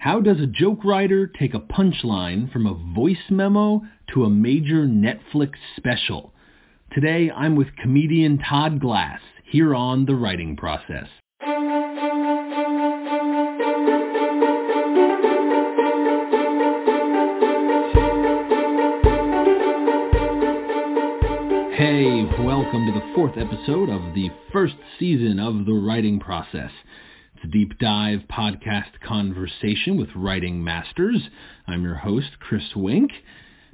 How does a joke writer take a punchline from a voice memo to a major Netflix special? Today I'm with comedian Todd Glass here on The Writing Process. Hey, welcome to the fourth episode of the first season of The Writing Process. It's a deep dive podcast conversation with writing masters. I'm your host, Chris Wink.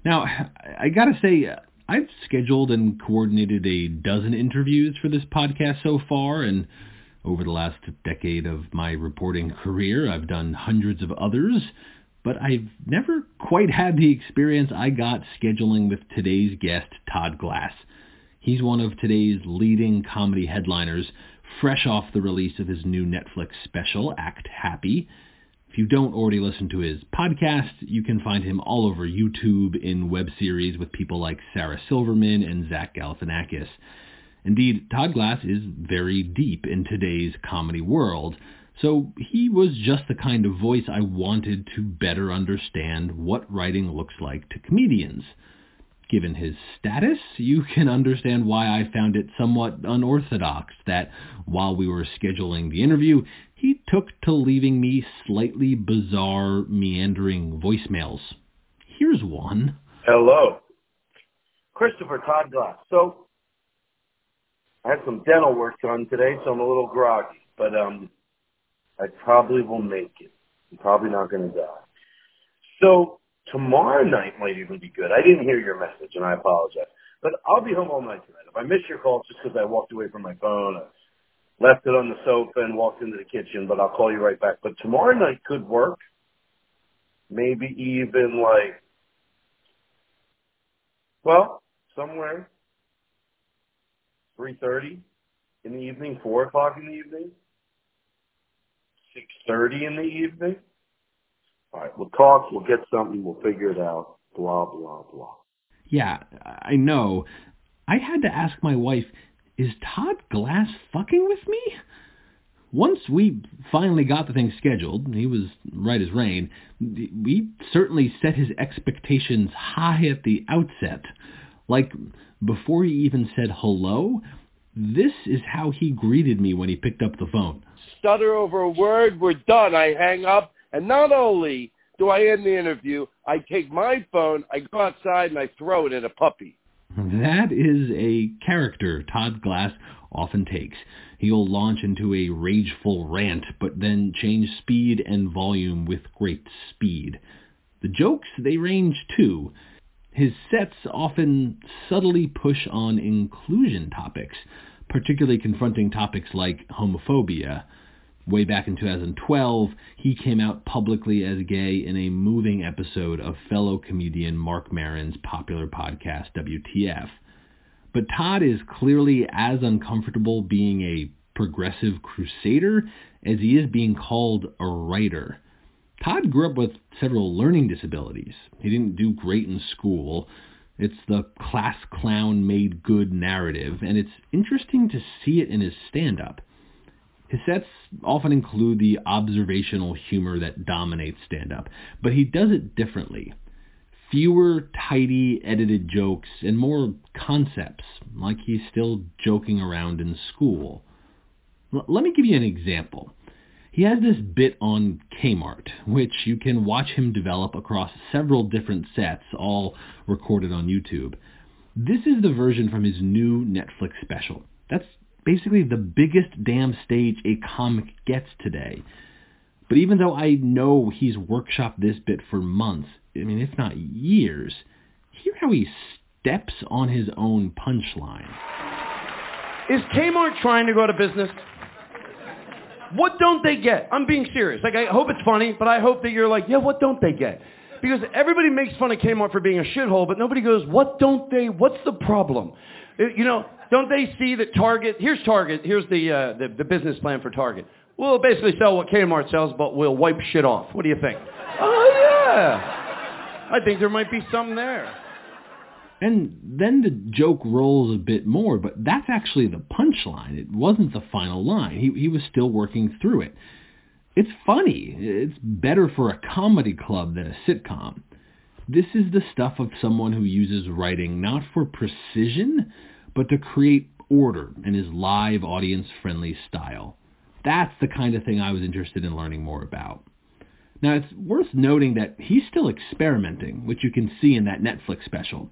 Now, I gotta say, I've scheduled and coordinated a dozen interviews for this podcast so far, and over the last decade of my reporting career, I've done hundreds of others, but I've never quite had the experience I got scheduling with today's guest, Todd Glass. He's one of today's leading comedy headliners, fresh off the release of his new Netflix special, Act Happy. If you don't already listen to his podcast, you can find him all over YouTube in web series with people like Sarah Silverman and Zach Galifianakis. Indeed, Todd Glass is very deep in today's comedy world, so he was just the kind of voice I wanted to better understand what writing looks like to comedians. Given his status, you can understand why I found it somewhat unorthodox that while we were scheduling the interview, he took to leaving me slightly bizarre, meandering voicemails. Here's one. Hello. Christopher Todd Glass. So, I had some dental work done today, so I'm a little groggy, but um, I probably will make it. I'm probably not going to die. So, Tomorrow night might even be good. I didn't hear your message, and I apologize. But I'll be home all night tonight. If I miss your call, it's just because I walked away from my phone, I left it on the sofa, and walked into the kitchen. But I'll call you right back. But tomorrow night could work. Maybe even like, well, somewhere three thirty in the evening, four o'clock in the evening, six thirty in the evening. All right, we'll talk, we'll get something, we'll figure it out, blah, blah, blah. Yeah, I know. I had to ask my wife, is Todd Glass fucking with me? Once we finally got the thing scheduled, he was right as rain, we certainly set his expectations high at the outset. Like, before he even said hello, this is how he greeted me when he picked up the phone. Stutter over a word, we're done. I hang up, and not only do I end the interview, I take my phone, I go outside, and I throw it at a puppy. That is a character Todd Glass often takes. He'll launch into a rageful rant, but then change speed and volume with great speed. The jokes, they range too. His sets often subtly push on inclusion topics, particularly confronting topics like homophobia. Way back in 2012, he came out publicly as gay in a moving episode of fellow comedian Marc Maron's popular podcast, WTF. But Todd is clearly as uncomfortable being a progressive crusader as he is being called a writer. Todd grew up with several learning disabilities. He didn't do great in school. It's the class clown made good narrative, and it's interesting to see it in his stand-up. His sets often include the observational humor that dominates stand-up, but he does it differently. Fewer tidy edited jokes and more concepts, like he's still joking around in school. L- let me give you an example. He has this bit on Kmart, which you can watch him develop across several different sets, all recorded on YouTube. This is the version from his new Netflix special. That's basically the biggest damn stage a comic gets today. But even though I know he's workshopped this bit for months, I mean, if not years, hear how he steps on his own punchline. Is Kmart trying to go out of business? What don't they get? I'm being serious. Like, I hope it's funny, but I hope that you're like, yeah, what don't they get? Because everybody makes fun of Kmart for being a shithole, but nobody goes, what don't they, what's the problem? You know, don't they see that Target, here's Target, here's the, uh, the, the business plan for Target. We'll basically sell what Kmart sells, but we'll wipe shit off. What do you think? oh, yeah. I think there might be some there. And then the joke rolls a bit more, but that's actually the punchline. It wasn't the final line. He, he was still working through it. It's funny. It's better for a comedy club than a sitcom. This is the stuff of someone who uses writing not for precision, but to create order in his live, audience-friendly style. That's the kind of thing I was interested in learning more about. Now, it's worth noting that he's still experimenting, which you can see in that Netflix special.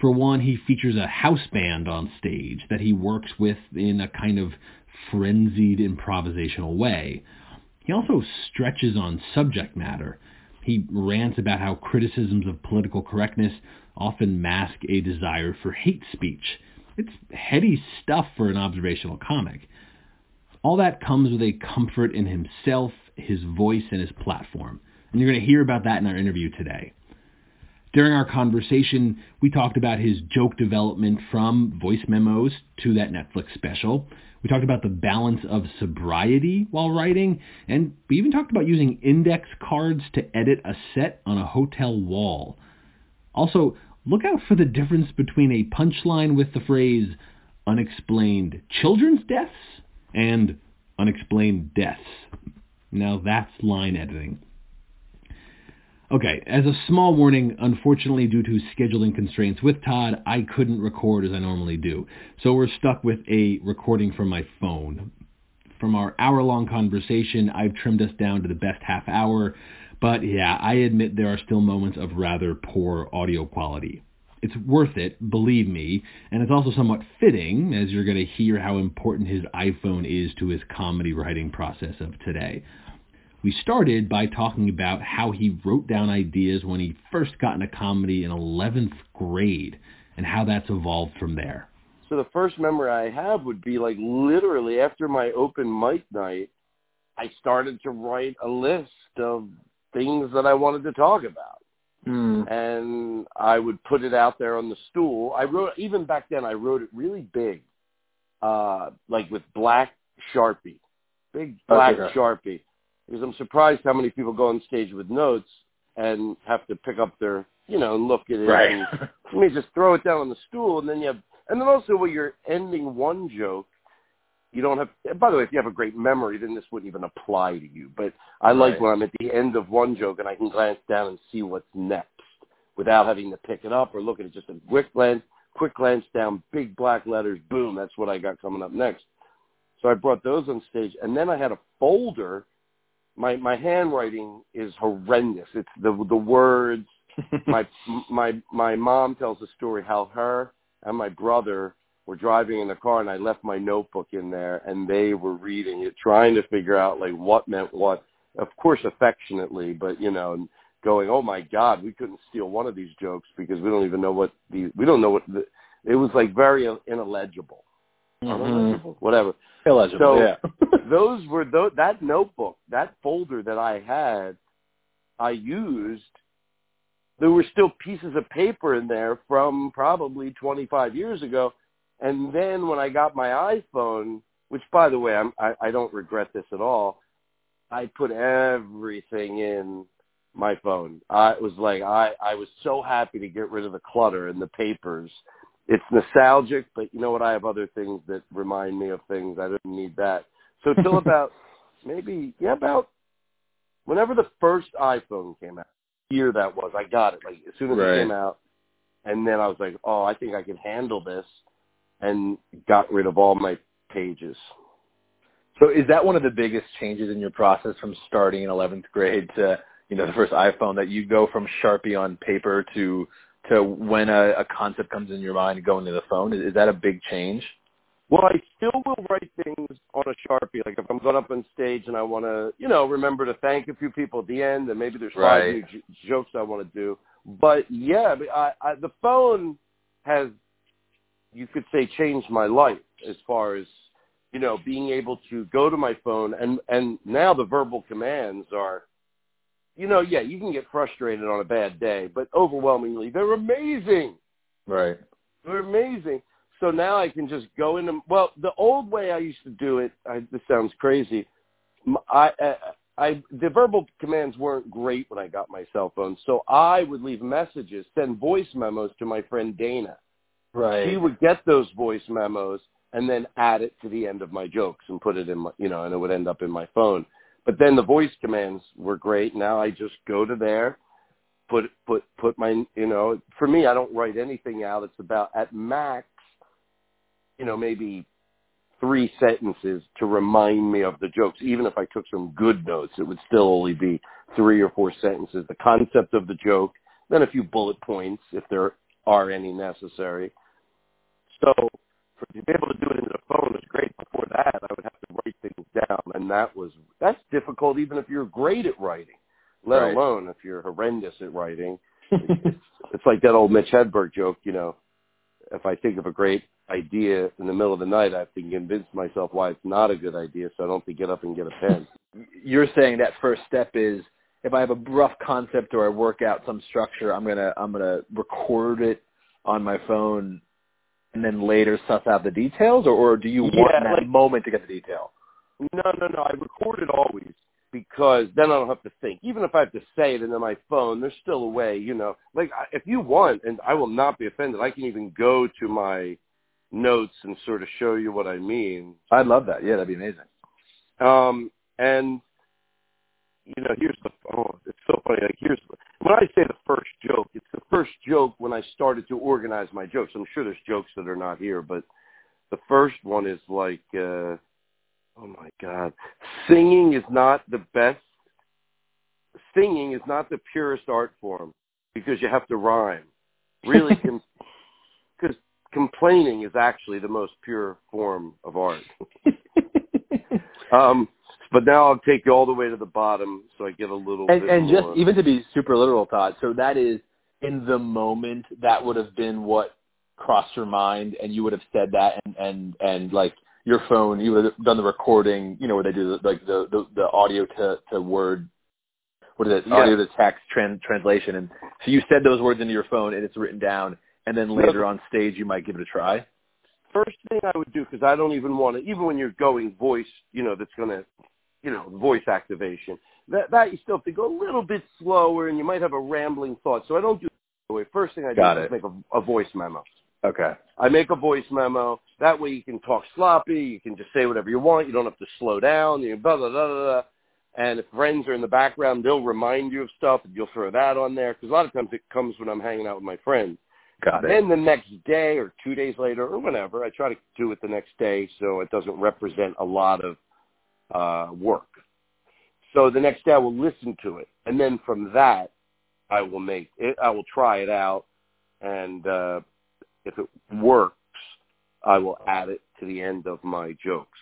For one, he features a house band on stage that he works with in a kind of frenzied improvisational way. He also stretches on subject matter. He rants about how criticisms of political correctness often mask a desire for hate speech. It's heady stuff for an observational comic. All that comes with a comfort in himself, his voice, and his platform. And you're going to hear about that in our interview today. During our conversation, we talked about his joke development from voice memos to that Netflix special. We talked about the balance of sobriety while writing, and we even talked about using index cards to edit a set on a hotel wall. Also, look out for the difference between a punchline with the phrase unexplained children's deaths and unexplained deaths. Now that's line editing. Okay, as a small warning, unfortunately due to scheduling constraints with Todd, I couldn't record as I normally do. So we're stuck with a recording from my phone. From our hour-long conversation, I've trimmed us down to the best half hour, but yeah, I admit there are still moments of rather poor audio quality. It's worth it, believe me, and it's also somewhat fitting as you're going to hear how important his iPhone is to his comedy writing process of today. We started by talking about how he wrote down ideas when he first got into comedy in 11th grade and how that's evolved from there. So the first memory I have would be like literally after my open mic night, I started to write a list of things that I wanted to talk about. Mm. And I would put it out there on the stool. I wrote, even back then, I wrote it really big, uh, like with black Sharpie, big black Okay. Sharpie because I'm surprised how many people go on stage with notes and have to pick up their, you know, and look at it. Right. And, I mean, just throw it down on the stool, and then you have, and then also when you're ending one joke, you don't have. By the way, if you have a great memory, then this wouldn't even apply to you. But I like Right. when I'm at the end of one joke and I can glance down and see what's next without having to pick it up or look at it. Just a quick glance, quick glance down, big black letters, boom. That's what I got coming up next. So I brought those on stage, and then I had a folder my my handwriting is horrendous. It's the the words. my my my mom tells a story how her and my brother were driving in the car, and I left my notebook in there, and they were reading it, trying to figure out like what meant what. Of course, affectionately, but you know, and going, "Oh my God, we couldn't steal one of these jokes because we don't even know what the we don't know what the." It was like very ineligible, Mhm. Whatever Illegible, So, yeah. those were those, that notebook, that folder that I had, I used. There were still pieces of paper in there from probably 25 years ago, and then when I got my iPhone, which by the way, I'm, I, I don't regret this at all. I put everything in my phone. I it was like I I was so happy to get rid of the clutter and the papers. It's nostalgic, but you know what? I have other things that remind me of things. I didn't need that. So till about maybe yeah about whenever the first iPhone came out, year that was, I got it like as soon as Right. it came out, and then I was like, oh, I think I can handle this, and got rid of all my pages. So is that one of the biggest changes in your process from starting in 11th grade to, you know, the first iPhone that you go from Sharpie on paper to to when a, a concept comes in your mind going to the phone? Is, is that a big change? Well, I still will write things on a sharpie. Like if I'm going up on stage and I want to, you know, remember to thank a few people at the end, and maybe there's five new j- jokes I want to do. But yeah, I, I, the phone has, you could say, changed my life as far as, you know, being able to go to my phone and and now the verbal commands are, you know, yeah, you can get frustrated on a bad day, but overwhelmingly they're amazing. Right. They're amazing. So now I can just go into well, the old way I used to do it. I, this sounds crazy. I, I I the verbal commands weren't great when I got my cell phone, so I would leave messages, send voice memos to my friend Dana. Right. She would get those voice memos and then add it to the end of my jokes and put it in my, you know, and it would end up in my phone. But then the voice commands were great. Now I just go to there, put put put my you know for me I don't write anything out. It's about at max, you know maybe three sentences to remind me of the jokes. Even if I took some good notes, it would still only be three or four sentences. The concept of the joke, then a few bullet points if there are any necessary. So for to be able to do it into the phone was great. Before that, I would have to write things down, and that was that's difficult even if you're great at writing, let Right. alone if you're horrendous at writing. it's, it's like that old Mitch Hedberg joke, you know. If I think of a great idea in the middle of the night, I have to convince myself why it's not a good idea, so I don't have to get up and get a pen. You're saying that first step is if I have a rough concept or I work out some structure, I'm gonna I'm gonna record it on my phone and then later suss out the details, or, or do you want Yeah, that like- moment to get the detail? No, no, no. I record it always because then I don't have to think. Even if I have to say it into my phone, there's still a way, you know. Like I- if you want, and I will not be offended. I can even go to my notes and sort of show you what I mean. I'd love that. Yeah, that'd be amazing. Um, and you know, here's the oh, it's so funny. Like here's when I say the first joke, it's the first joke when I started to organize my jokes. I'm sure there's jokes that are not here, but the first one is like, uh, oh my god, singing is not the best. Singing is not the purest art form because you have to rhyme. Really, because complaining is actually the most pure form of art. Um, but now I'll take you all the way to the bottom, so I get a little. and and just even to be super literal, Todd. So that is in the moment that would have been what crossed your mind, and you would have said that, and and and like your phone, you would have done the recording, you know, where they do the, like the the, the audio to to word, what is it, Yeah. audio to text tran- translation, and so you said those words into your phone, and it's written down, and then later on stage you might give it a try. first thing I would do because I don't even want to, even when you're going voice, you know, that's going to, you know, voice activation. That that you still have to go a little bit slower, and you might have a rambling thought. So I don't do it. First thing I do Got is it. make a, a voice memo. Okay. I make a voice memo. That way you can talk sloppy. You can just say whatever you want. You don't have to slow down. You blah, blah, blah, blah, blah. And if friends are in the background, they'll remind you of stuff, and you'll throw that on there. Because a lot of times it comes when I'm hanging out with my friends. Got it. Then the next day or two days later or whenever, I try to do it the next day so it doesn't represent a lot of uh, work. So the next day I will listen to it, and then from that I will make it. I will try it out, and uh, if it works, I will add it to the end of my jokes.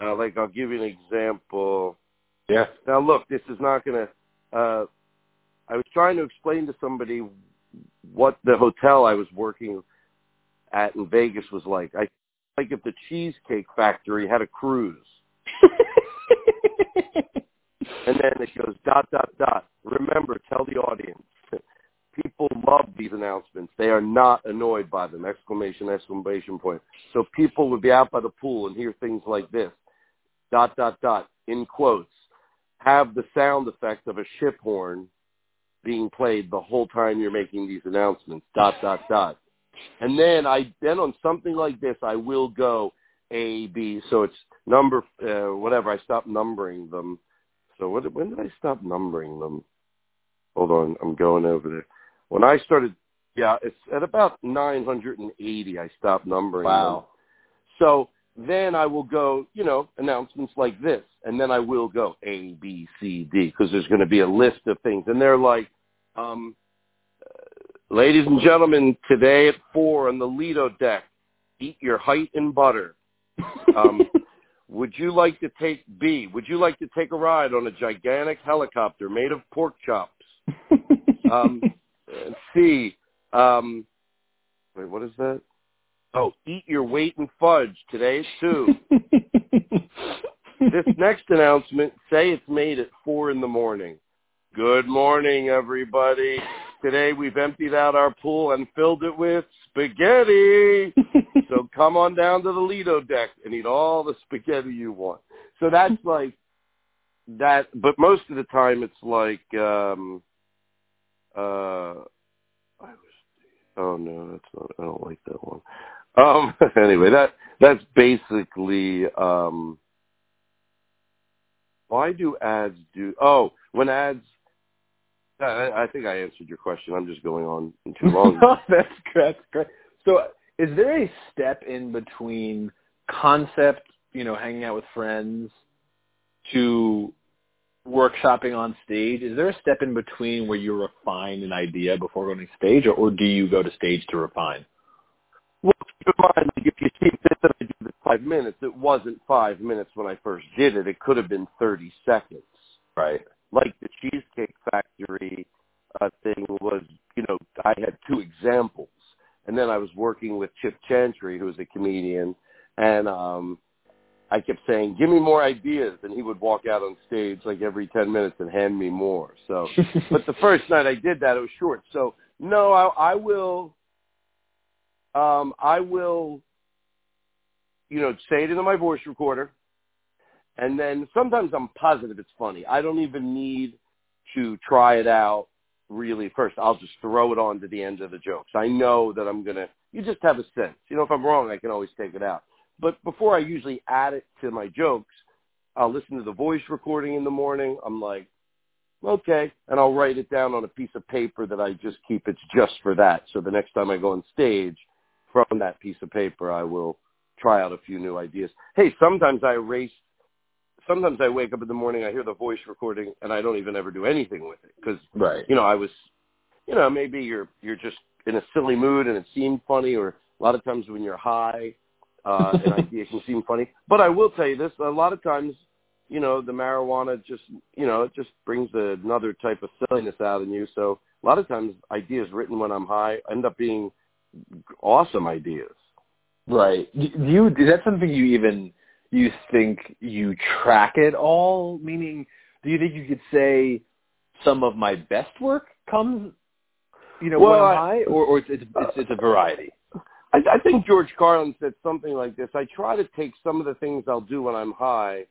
Uh, like I'll give you an example. yeah. Now look, this is not going to. Uh, I was trying to explain to somebody what the hotel I was working at in Vegas was like. I like if the Cheesecake Factory had a cruise, and then it goes dot dot dot. Remember, tell the audience. People love these announcements. They are not annoyed by them! Exclamation! Exclamation point. So people would be out by the pool and hear things like this. Dot dot dot. In quotes. Have the sound effect of a ship horn being played the whole time you're making these announcements. Dot dot dot. And then I then on something like this I will go A B. So it's number uh, whatever. I stop numbering them. So what, when did I stop numbering them? Hold on, I'm going over there. When I started, yeah, it's at about 980. I stopped numbering them. Wow. So then I will go, you know, announcements like this, and then I will go A, B, C, D, because there's going to be a list of things, and they're like, um, uh, ladies and gentlemen, today at four on the Lido deck, eat your height in butter. Um, would you like to take B? Would you like to take a ride on a gigantic helicopter made of pork chops? Um, C, um, wait, what is that? Oh, eat your weight in fudge. Today's two. this next announcement, say it's made at four in the morning. Good morning, everybody. Today we've emptied out our pool and filled it with spaghetti. so come on down to the Lido deck and eat all the spaghetti you want. So that's like that, but most of the time it's like, um, uh, I was, oh no, that's not, I don't like that one. Um, anyway, that, that's basically, um, Why do ads do? Oh, when ads. I, I think I answered your question. I'm just going on too long. that's that's great. So, is there a step in between concept, you know, hanging out with friends, to workshopping on stage? Is there a step in between where you refine an idea before going to stage, or, or do you go to stage to refine? Well, keep in mind, if you see this that I did in five minutes, it wasn't five minutes when I first did it. It could have been 30 seconds. Right. Like the Cheesecake Factory uh, thing was, you know, I had two examples. And then I was working with Chip Chantry, who's a comedian, and um I kept saying, "Give me more ideas," and he would walk out on stage like every ten minutes and hand me more. So, but the first night I did that, it was short. So, no, I, I will, um, I will, you know, say it into my voice recorder, and then sometimes I'm positive it's funny. I don't even need to try it out really first. I'll just throw it on to the end of the jokes. I know that I'm gonna. You just have a sense. You know, if I'm wrong, I can always take it out. But before I usually add it to my jokes, I'll listen to the voice recording in the morning. I'm like, okay, and I'll write it down on a piece of paper that I just keep. It's just for that. So the next time I go on stage, from that piece of paper, I will try out a few new ideas. Hey, sometimes I erase. Sometimes I wake up in the morning, I hear the voice recording, and I don't even ever do anything with it because, right. you know, I was, you know, maybe you're you're just in a silly mood and it seemed funny, or a lot of times when you're high, uh, an idea can seem funny. But I will tell you this: a lot of times, you know, the marijuana just, you know, it just brings another type of silliness out in you. So a lot of times, ideas written when I'm high end up being awesome ideas. Right. Do you is that something you even you think you track it all? Meaning, do you think you could say some of my best work comes, you know, well, when I'm high, or, or it's, it's it's it's a variety? I, I think George Carlin said something like this. I try to take some of the things I'll do when I'm high.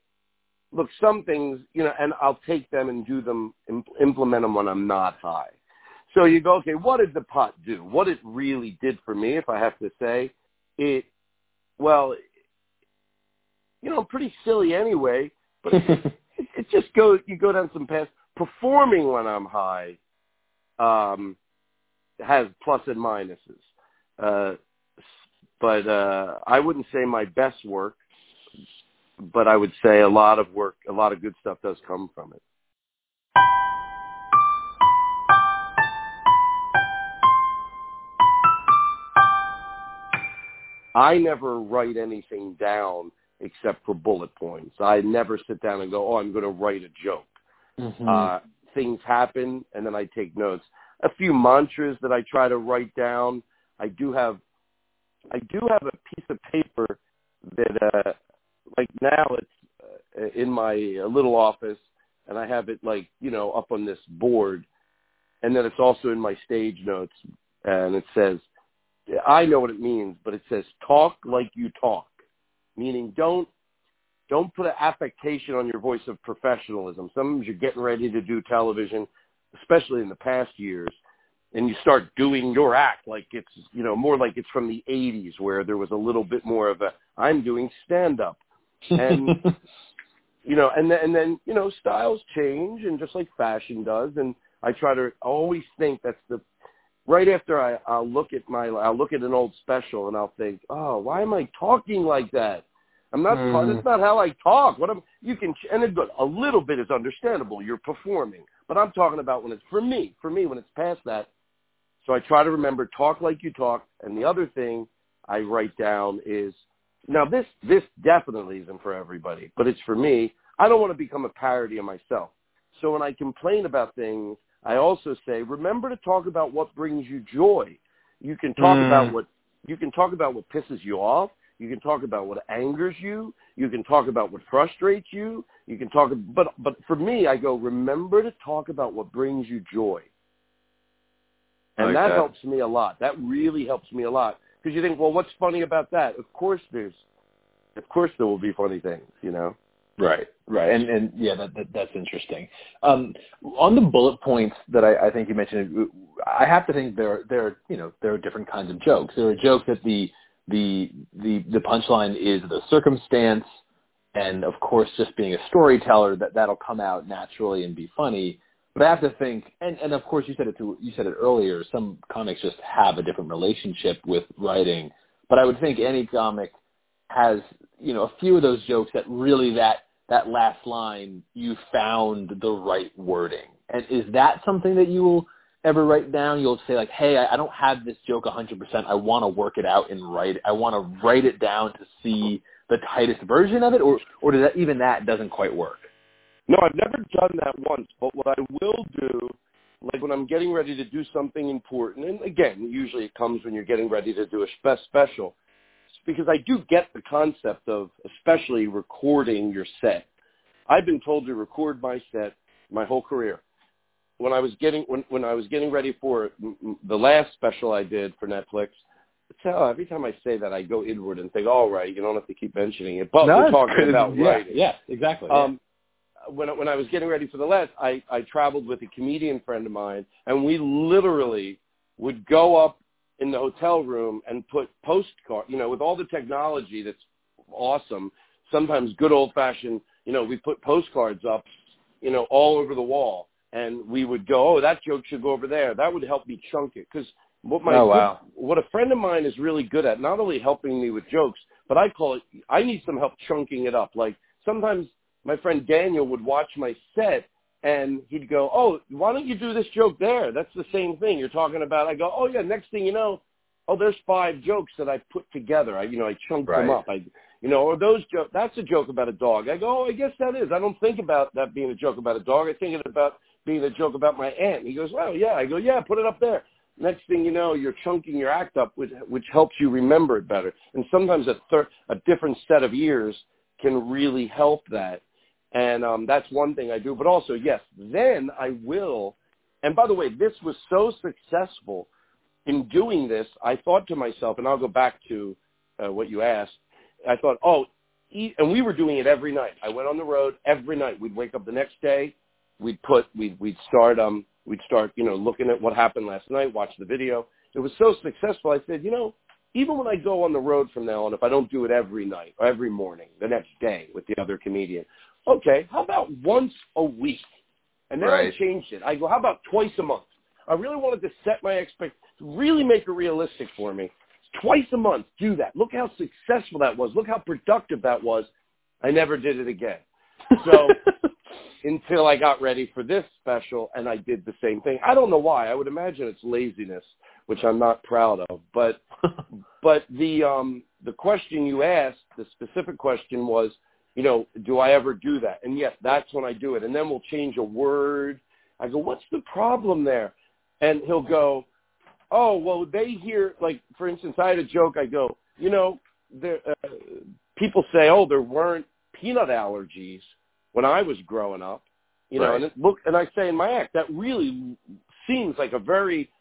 Look, some things, you know, and I'll take them and do them, implement them when I'm not high. So you go, okay, what did the pot do? What it really did for me, if I have to say, it, well, you know, pretty silly anyway, but it, it just goes, you go down some paths. Performing when I'm high um, has plus and minuses. Uh, but uh, I wouldn't say my best work, but I would say a lot of work, a lot of good stuff does come from it. I never write anything down except for bullet points. I never sit down and go, "Oh, I'm going to write a joke." Mm-hmm. Uh, things happen, and then I take notes. A few mantras that I try to write down. I do have I do have a piece of paper that, uh, like now it's uh, in my little office, and I have it like you know up on this board, and then it's also in my stage notes, and it says, I know what it means, but it says talk like you talk, meaning don't don't put an affectation on your voice of professionalism. Sometimes you're getting ready to do television, especially in the past years, and you start doing your act like it's you know more like it's from the 80s where there was a little bit more of a I'm doing stand up and you know and then and then you know styles change and just like fashion does and I try to always think that's the right after I I'll look at my I'll look at an old special and I'll think oh why am I talking like that I'm not mm. that's not how I talk what I'm you can and good a little bit is understandable you're performing but I'm talking about when it's for me for me when it's past that so I try to remember talk like you talk. And the other thing I write down is now this this definitely isn't for everybody, but it's for me. I don't want to become a parody of myself. So when I complain about things, I also say, remember to talk about what brings you joy. You can talk Mm. about what you can talk about what pisses you off. You can talk about what angers you. You can talk about what frustrates you. You can talk, but but for me, I go remember to talk about what brings you joy. And Like that, that. helps me a lot. That really helps me a lot because you think, well, what's funny about that? Of course, there's, of course, there will be funny things, you know. Right, right, and and yeah, that, that that's interesting. Um, on the bullet points that I, I think you mentioned, I have to think there there are, you know there are different kinds of jokes. There are jokes that the the the the punchline is the circumstance and of course, just being a storyteller, that that'll come out naturally and be funny. But I have to think, and, and of course, you said it to, you said it earlier. Some comics just have a different relationship with writing, but I would think any comic has, you know, a few of those jokes that really that that last line you found the right wording. And is that something that you will ever write down? You'll say like, hey, I, don't have this joke 100%. I want to work it out and write. It. I want to write it down to see the tightest version of it, or or does that even that doesn't quite work? No, I've never done that once. But what I will do, like when I'm getting ready to do something important, and again, usually it comes when you're getting ready to do a special, because I do get the concept of especially recording your set. I've been told to record my set my whole career. When I was getting when when I was getting ready for the last special I did for Netflix, tell every time I say that I go inward and think, all right, you don't have to keep mentioning it, but no, we're talking about yeah, writing. Yeah, exactly. Um, when when I was getting ready for the last, I I traveled with a comedian friend of mine, and we literally would go up in the hotel room and put postcard, you know, with all the technology that's awesome. Sometimes good old fashioned, you know, we put postcards up, you know, all over the wall, and we would go, oh, that joke should go over there. That would help me chunk it because what my oh, wow. what a friend of mine is really good at, not only helping me with jokes, but I call it I need some help chunking it up. Like sometimes my friend Daniel would watch my set and he'd go, "Oh, why don't you do this joke there? That's the same thing you're talking about." I go, "Oh yeah." Next thing you know, oh, there's five jokes that I put together. I, you know, I chunked right. them up. I, you know, or those jokes. That's a joke about a dog. I go, "Oh, I guess that is." I don't think about that being a joke about a dog. I think it about being a joke about my aunt. He goes, "Well, yeah." I go, "Yeah, put it up there." Next thing you know, you're chunking your act up, which, which helps you remember it better. And sometimes a, thir- a different set of ears can really help that. And um, that's one thing I do. But also, yes, then I will. And by the way, this was so successful in doing this. I thought to myself, and I'll go back to uh, what you asked. I thought, oh, e-, and we were doing it every night. I went on the road every night. We'd wake up the next day. We'd put, we'd, we'd start um, We'd start, you know, looking at what happened last night, watch the video. It was so successful. I said, you know, even when I go on the road from now on, if I don't do it every night or every morning, the next day with the other comedian, okay, how about once a week? And then right. I changed it. I go, how about twice a month? I really wanted to set my expect, really make it realistic for me. Twice a month, do that. Look how successful that was. Look how productive that was. I never did it again. So until I got ready for this special and I did the same thing. I don't know why. I would imagine it's laziness, which I'm not proud of. But but the um the question you asked, the specific question was, you know, do I ever do that? And yes, that's when I do it. And then we'll change a word. I go, what's the problem there? And he'll go, oh, well, they hear, like, for instance, I had a joke. I go, you know, there, uh, people say, oh, there weren't peanut allergies when I was growing up, you know, right. and it, look, and I say in my act that really seems like a very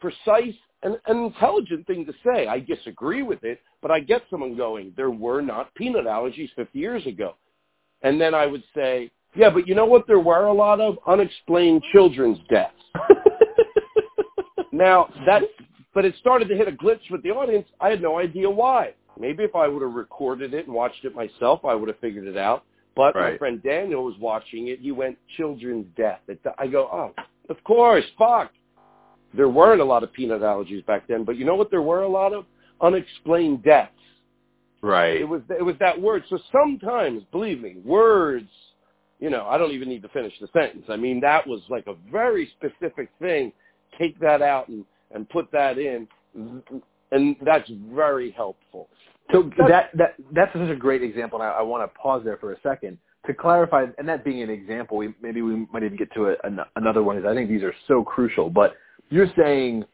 precise and, and intelligent thing to say. I disagree with it, but I get someone going, there were not peanut allergies 50 years ago. And then I would say, yeah, but you know what? There were a lot of unexplained children's deaths. now that, but it started to hit a glitch with the audience. I had no idea why. Maybe if I would have recorded it and watched it myself, I would have figured it out. But right. my friend Daniel was watching it. He went, children's death. I go, oh, of course, fuck. There weren't a lot of peanut allergies back then, but you know what? There were a lot of unexplained deaths. Right. It was it was that word. So sometimes, believe me, words. You know, I don't even need to finish the sentence. I mean, that was like a very specific thing. Take that out and and put that in, and that's very helpful. So that that that's such a great example, and I, I want to pause there for a second to clarify. And that being an example, we, maybe we might even get to a, an, another one. Is I think these are so crucial. But you're saying,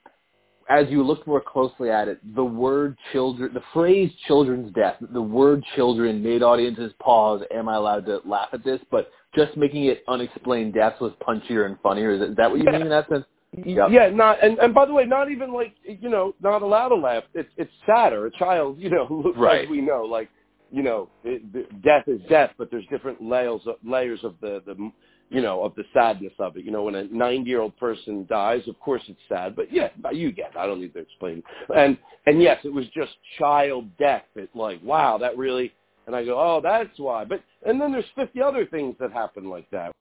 as you look more closely at it, the word children, the phrase "children's death," the word "children" made audiences pause. Am I allowed to laugh at this? But just making it unexplained deaths was punchier and funnier. Is, is that what you yeah. mean in that sense? Yep. Yeah, not and and by the way, not even like you know, not allowed to laugh. It's it's sadder. A child, you know, right. as we know, like you know, it, the, death is death, but there's different layers of, layers of the the you know of the sadness of it. You know, when a 90 year old person dies, of course it's sad, but yeah, you get. It. I don't need to explain. And and yes, it was just child death. It like wow, that really And I go, oh, that's why. But and then there's 50 other things that happen like that.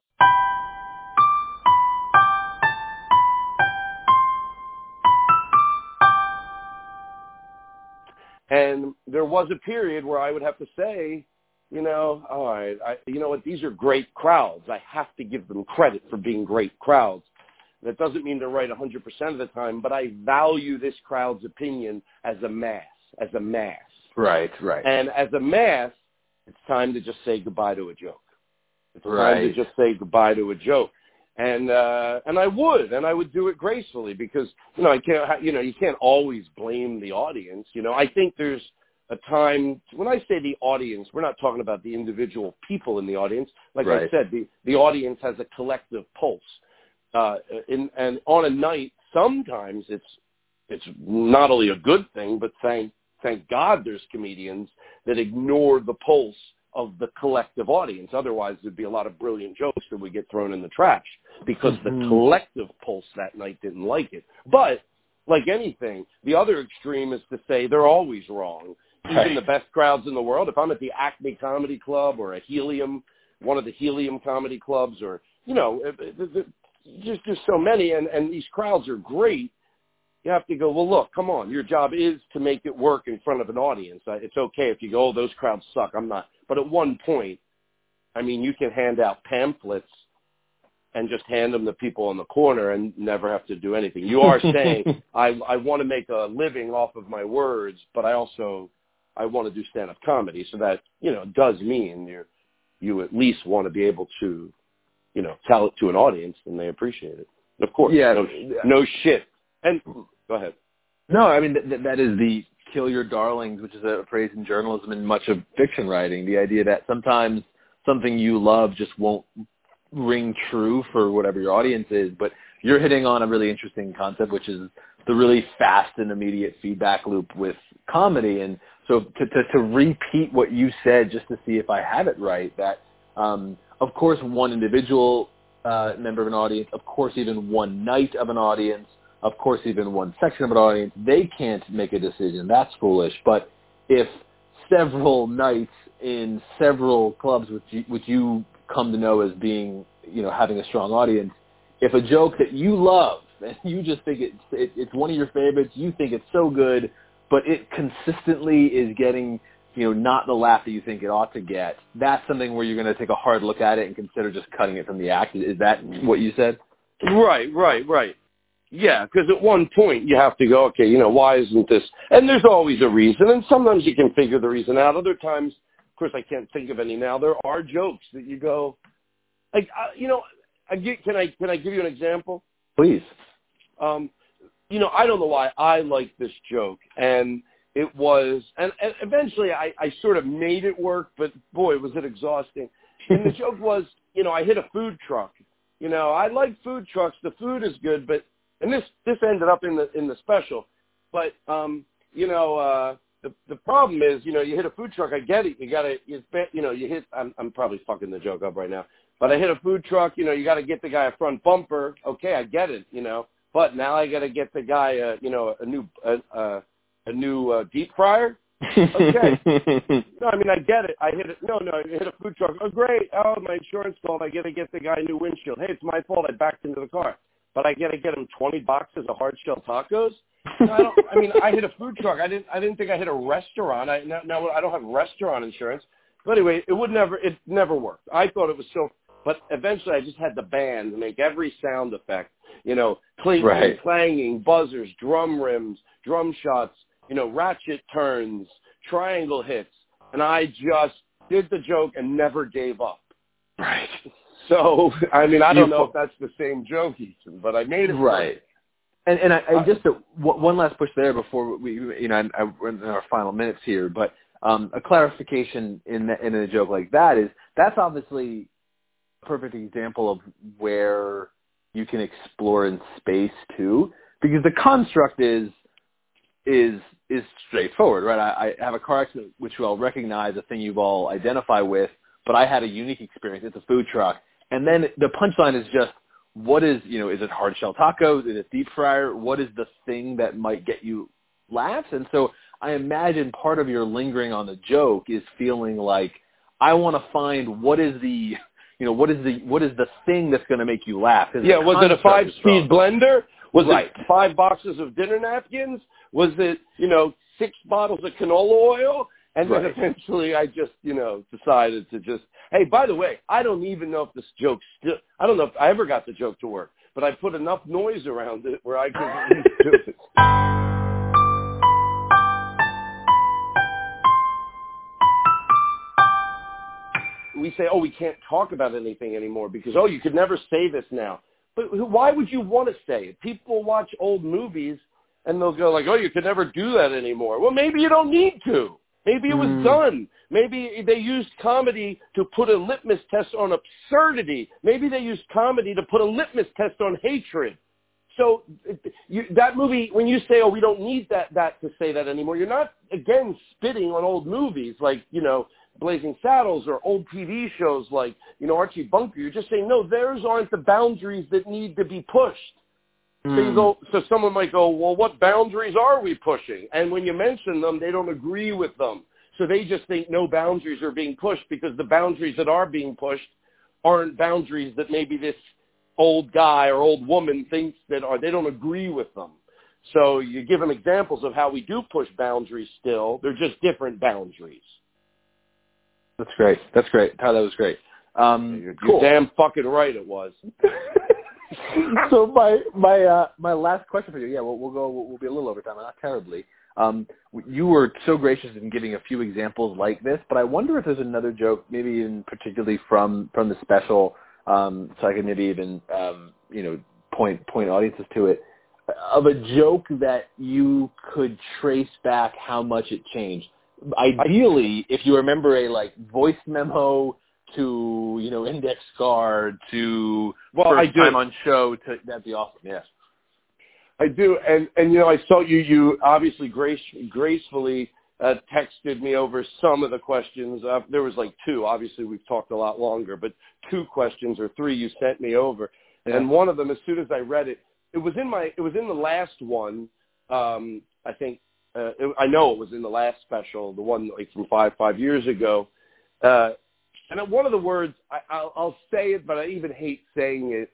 And there was a period where I would have to say, you know, all right, I, you know what, these are great crowds. I have to give them credit for being great crowds. That doesn't mean they're right 100% of the time, but I value this crowd's opinion as a mass, as a mass. Right, right. And as a mass, it's time to just say goodbye to a joke. It's right. time to just say goodbye to a joke. And uh and I would, and I would do it gracefully because you know I can't you know you can't always blame the audience. You know I think there's a time when I say the audience, we're not talking about the individual people in the audience. Like Right. I said, the the audience has a collective pulse. Uh, in, and on a night, sometimes it's it's not only a good thing, but thank thank God there's comedians that ignore the pulse of the collective audience. Otherwise, there'd be a lot of brilliant jokes that would get thrown in the trash because the Mhm. collective pulse that night didn't like it. But like anything, the other extreme is to say they're always wrong. Even the best crowds in the world. If I'm at the Acme Comedy Club or a Helium, one of the Helium comedy clubs, or you know, just there's so many, and and these crowds are great. You have to go. Well, look, come on. Your job is to make it work in front of an audience. Uh, It's okay if you go, oh, those crowds suck. I'm not. But at one point, I mean, you can hand out pamphlets and just hand them to people in the corner and never have to do anything. You are saying, I, I want to make a living off of my words, but I also, I want to do stand-up comedy. So that, you know, does mean you you at least want to be able to, you know, tell it to an audience and they appreciate it. Of course. Yeah. No, no shit. And go ahead. No, I mean th- that is the kill your darlings, which is a phrase in journalism and much of fiction writing. The idea that sometimes something you love just won't ring true for whatever your audience is, but you're hitting on a really interesting concept, which is the really fast and immediate feedback loop with comedy. And so to, to, to repeat what you said, just to see if I have it right, that um, of course one individual uh, member of an audience, of course even one night of an audience, of course even one section of an audience, they can't make a decision. That's foolish. But if several nights in several clubs, which you, which you come to know as being, you know, having a strong audience, if a joke that you love and you just think it's it, it's one of your favorites, you think it's so good, but it consistently is getting, you know, not the laugh that you think it ought to get. That's something where you're going to take a hard look at it and consider just cutting it from the act. Is that what you said? Right, right, right. Yeah, because at one point you have to go, okay, you know, why isn't this? And there's always a reason, and sometimes you can figure the reason out. Other times, of course, I can't think of any now. There are jokes that you go, like, uh, you know, I get, can I can I give you an example? Please. Um, you know, I don't know why I like this joke, and it was, and, and eventually I, I sort of made it work, but boy, was it exhausting. And the joke was, you know, I hit a food truck. You know, I like food trucks. The food is good, but and this this ended up in the in the special, but um, you know, uh, the the problem is, you know, you hit a food truck. I get it. You gotta, you, you know, you hit. I'm I'm probably fucking the joke up right now, but I hit a food truck. You know, you got to get the guy a front bumper. Okay, I get it. You know, but now I got to get the guy, uh, you know, a new a, a, a new uh, deep fryer. Okay. No, I mean I get it. I hit it. No, no, I hit a food truck. Oh, great. Oh, my insurance called. I got to get the guy a new windshield. Hey, it's my fault. I backed into the car, but I got to get him twenty boxes of hard shell tacos. No, I, don't, I mean, I hit a food truck. I didn't. I didn't think I hit a restaurant. I now, now I don't have restaurant insurance. But anyway, it would never. It never worked. I thought it was so. But eventually, I just had the band to make every sound effect. You know, clinking, Right. clanging, buzzers, drum rims, drum shots. You know, ratchet turns, triangle hits, and I just did the joke and never gave up. right. So, I mean, I don't know if that's the same joke, Ethan, but I made it. Right. And and I, I Uh, just one one last push there before we you know I, I, we're in our final minutes here, but um, a clarification in the, in a joke like that is that's obviously a perfect example of where you can explore in space too, because the construct is is is straightforward, right? I, I have a car accident which you all recognize, a thing you've all identify with, but I had a unique experience. It's a food truck, and then the punchline is just what is you know is it hard shell tacos is it deep fryer what is the thing that might get you laughs and so I imagine part of your lingering on the joke is feeling like I want to find what is the you know what is the what is the thing that's going to make you laugh. Yeah, was it a five speed blender? Was right. it five boxes of dinner napkins? Was it you know six bottles of canola oil? And then Right. eventually I just, you know, decided to just, hey, by the way, I don't even know if this joke still, I don't know if I ever got the joke to work, but I put enough noise around it where I could do it. We say, oh, we can't talk about anything anymore because, oh, you could never say this now. But why would you want to say it? People watch old movies and they'll go like, oh, you could never do that anymore. Well, maybe you don't need to. Maybe it was Mm. done. Maybe they used comedy to put a litmus test on absurdity. Maybe they used comedy to put a litmus test on hatred. So you, that movie, when you say, "Oh, we don't need that that to say that anymore," you're not again spitting on old movies like you know Blazing Saddles or old TV shows like you know Archie Bunker. You're just saying, no, theirs aren't the boundaries that need to be pushed. So Hmm. you go, so someone might go, well, what boundaries are we pushing? And when you mention them, they don't agree with them. So they just think no boundaries are being pushed because the boundaries that are being pushed aren't boundaries that maybe this old guy or old woman thinks that are. They don't agree with them. So you give them examples of how we do push boundaries still. They're just different boundaries. That's great. That's great. Tyler, that was great. Um, You're, cool. you're damn fucking right it was. so my my uh, my last question for you, yeah, we'll, we'll go. We'll, be a little over time, not terribly. Um, you were so gracious in giving a few examples like this, but I wonder if there's another joke, maybe in particularly from from the special, um, so I could maybe even um, you know point point audiences to it of a joke that you could trace back how much it changed. Ideally, if you remember a like voice memo to you know index card to Well, first I do. time on show to that'd be awesome. Yes. I do, and and you know, I saw you. You obviously grace, gracefully uh, texted me over some of the questions. Uh, there was like two. Obviously, we've talked a lot longer, but two questions or three you sent me over, Yeah. and one of them, as soon as I read it, it was in my. It was in the last one. Um, I think. Uh, it, I know it was in the last special, the one like from five five years ago. Uh, and one of the words I, I'll, I'll say it, but I even hate saying it.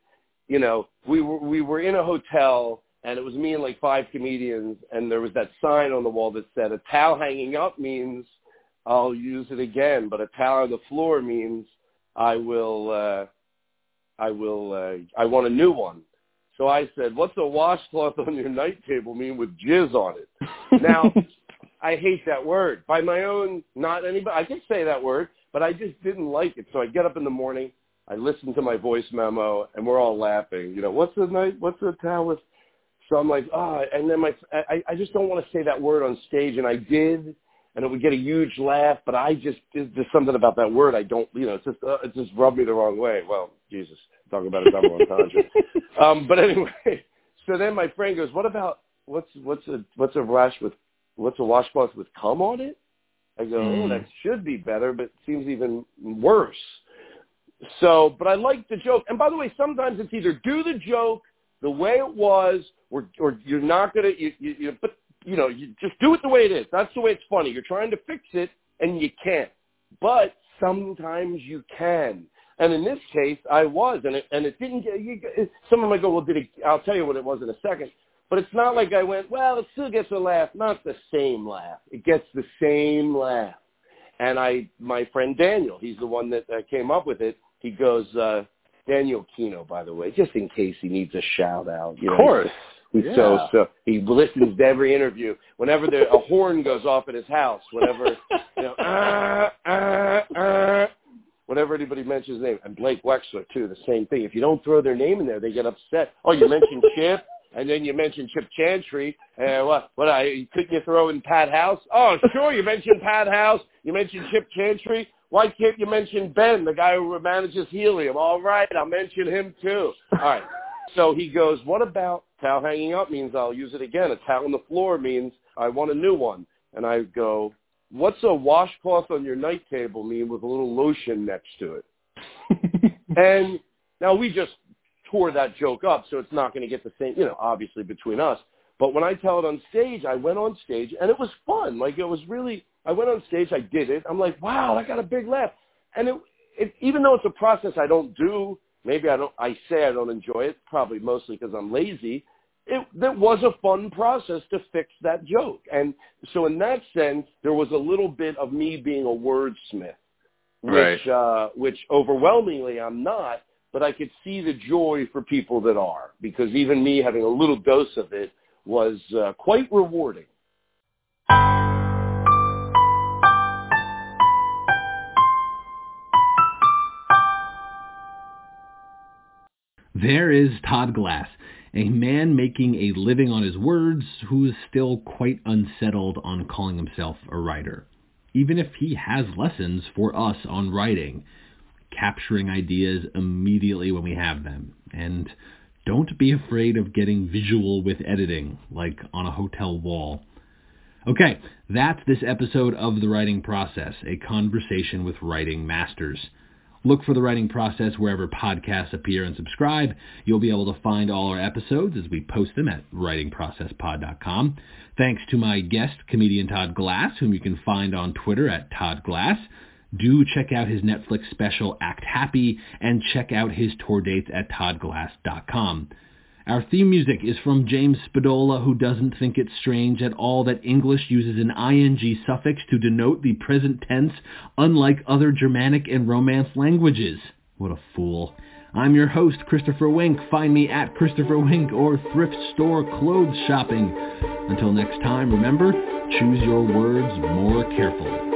You know, we were we were in a hotel and it was me and like five comedians, and there was that sign on the wall that said, "A towel hanging up means I'll use it again, but a towel on the floor means I will, uh, I will, uh, I want a new one." So I said, "What's a washcloth on your night table mean with jizz on it?" Now, I hate that word. By my own, not anybody. I could say that word, but I just didn't like it. So I get up in the morning, I listen to my voice memo, and we're all laughing. You know, what's the night? What's the with? So I'm like, ah, and then my, I, I just don't want to say that word on stage, and I did, and it would get a huge laugh, but I just, there's just something about that word I don't, you know, it's just, uh, it just rubbed me the wrong way. Well, Jesus, talking about a double entendre. um, but anyway, so then my friend goes, what about, what's, what's a, what's a wash with, what's a washcloth with cum on it? I go, oh, Mm. that should be better, but it seems even worse. So, but I like the joke. And by the way, sometimes it's either do the joke the way it was, or or you're not gonna, you, you, you but you know, you just do it the way it is. That's the way it's funny. You're trying to fix it, and you can't. But sometimes you can. And in this case, I was, and it and it didn't get. You, someone might go, well, did it? I'll tell you what it was in a second. But it's not like I went, well, it still gets a laugh. Not the same laugh. It gets the same laugh. And I, my friend Daniel, he's the one that uh, came up with it. He goes, uh, Daniel Kinno, by the way, just in case he needs a shout out. You know, Of course. He's Yeah. so so he listens to every interview. Whenever there, a horn goes off at his house, whenever you know, ah, ah, ah, whenever anybody mentions his name, and Blake Wexler too, the same thing. If you don't throw their name in there, they get upset. Oh, you mentioned Chip, and then you mentioned Chip Chantry. Uh, what? What? I couldn't you throw in Pat House? Oh, sure. You mentioned Pat House. You mentioned Chip Chantry. Why can't you mention Ben, the guy who manages Helium? All right, I'll mention him too. All right. So he goes, what about towel hanging up means I'll use it again. A towel on the floor means I want a new one. And I go, what's a washcloth on your night table mean with a little lotion next to it? and now we just tore that joke up, so it's not going to get the same, you know, obviously between us. But when I tell it on stage, I went on stage and it was fun. Like it was really, I went on stage, I did it. I'm like, wow, I got a big laugh. And it, it even though it's a process I don't do, maybe I don't, I say I don't enjoy it, probably mostly because I'm lazy. It, that was a fun process to fix that joke. And so in that sense, there was a little bit of me being a wordsmith, which, Right. uh, which overwhelmingly I'm not, but I could see the joy for people that are because even me having a little dose of it was uh, quite rewarding. There is Todd Glass, a man making a living on his words who is still quite unsettled on calling himself a writer. Even if he has lessons for us on writing, capturing ideas immediately when we have them, and don't be afraid of getting visual with editing, like on a hotel wall. Okay, that's this episode of The Writing Process, a conversation with writing masters. Look for The Writing Process wherever podcasts appear and subscribe. You'll be able to find all our episodes as we post them at writingprocesspod.com. Thanks to my guest, comedian Todd Glass, whom you can find on Twitter at Todd Glass. Do check out his Netflix special Act Happy and check out his tour dates at toddglass.com. Our theme music is from James Spadola, who doesn't think it's strange at all that English uses an ing suffix to denote the present tense, unlike other Germanic and Romance languages. What a fool. I'm your host, Christopher Wink. Find me at Christopher Wink or thrift store clothes shopping. Until next time, remember, choose your words more carefully.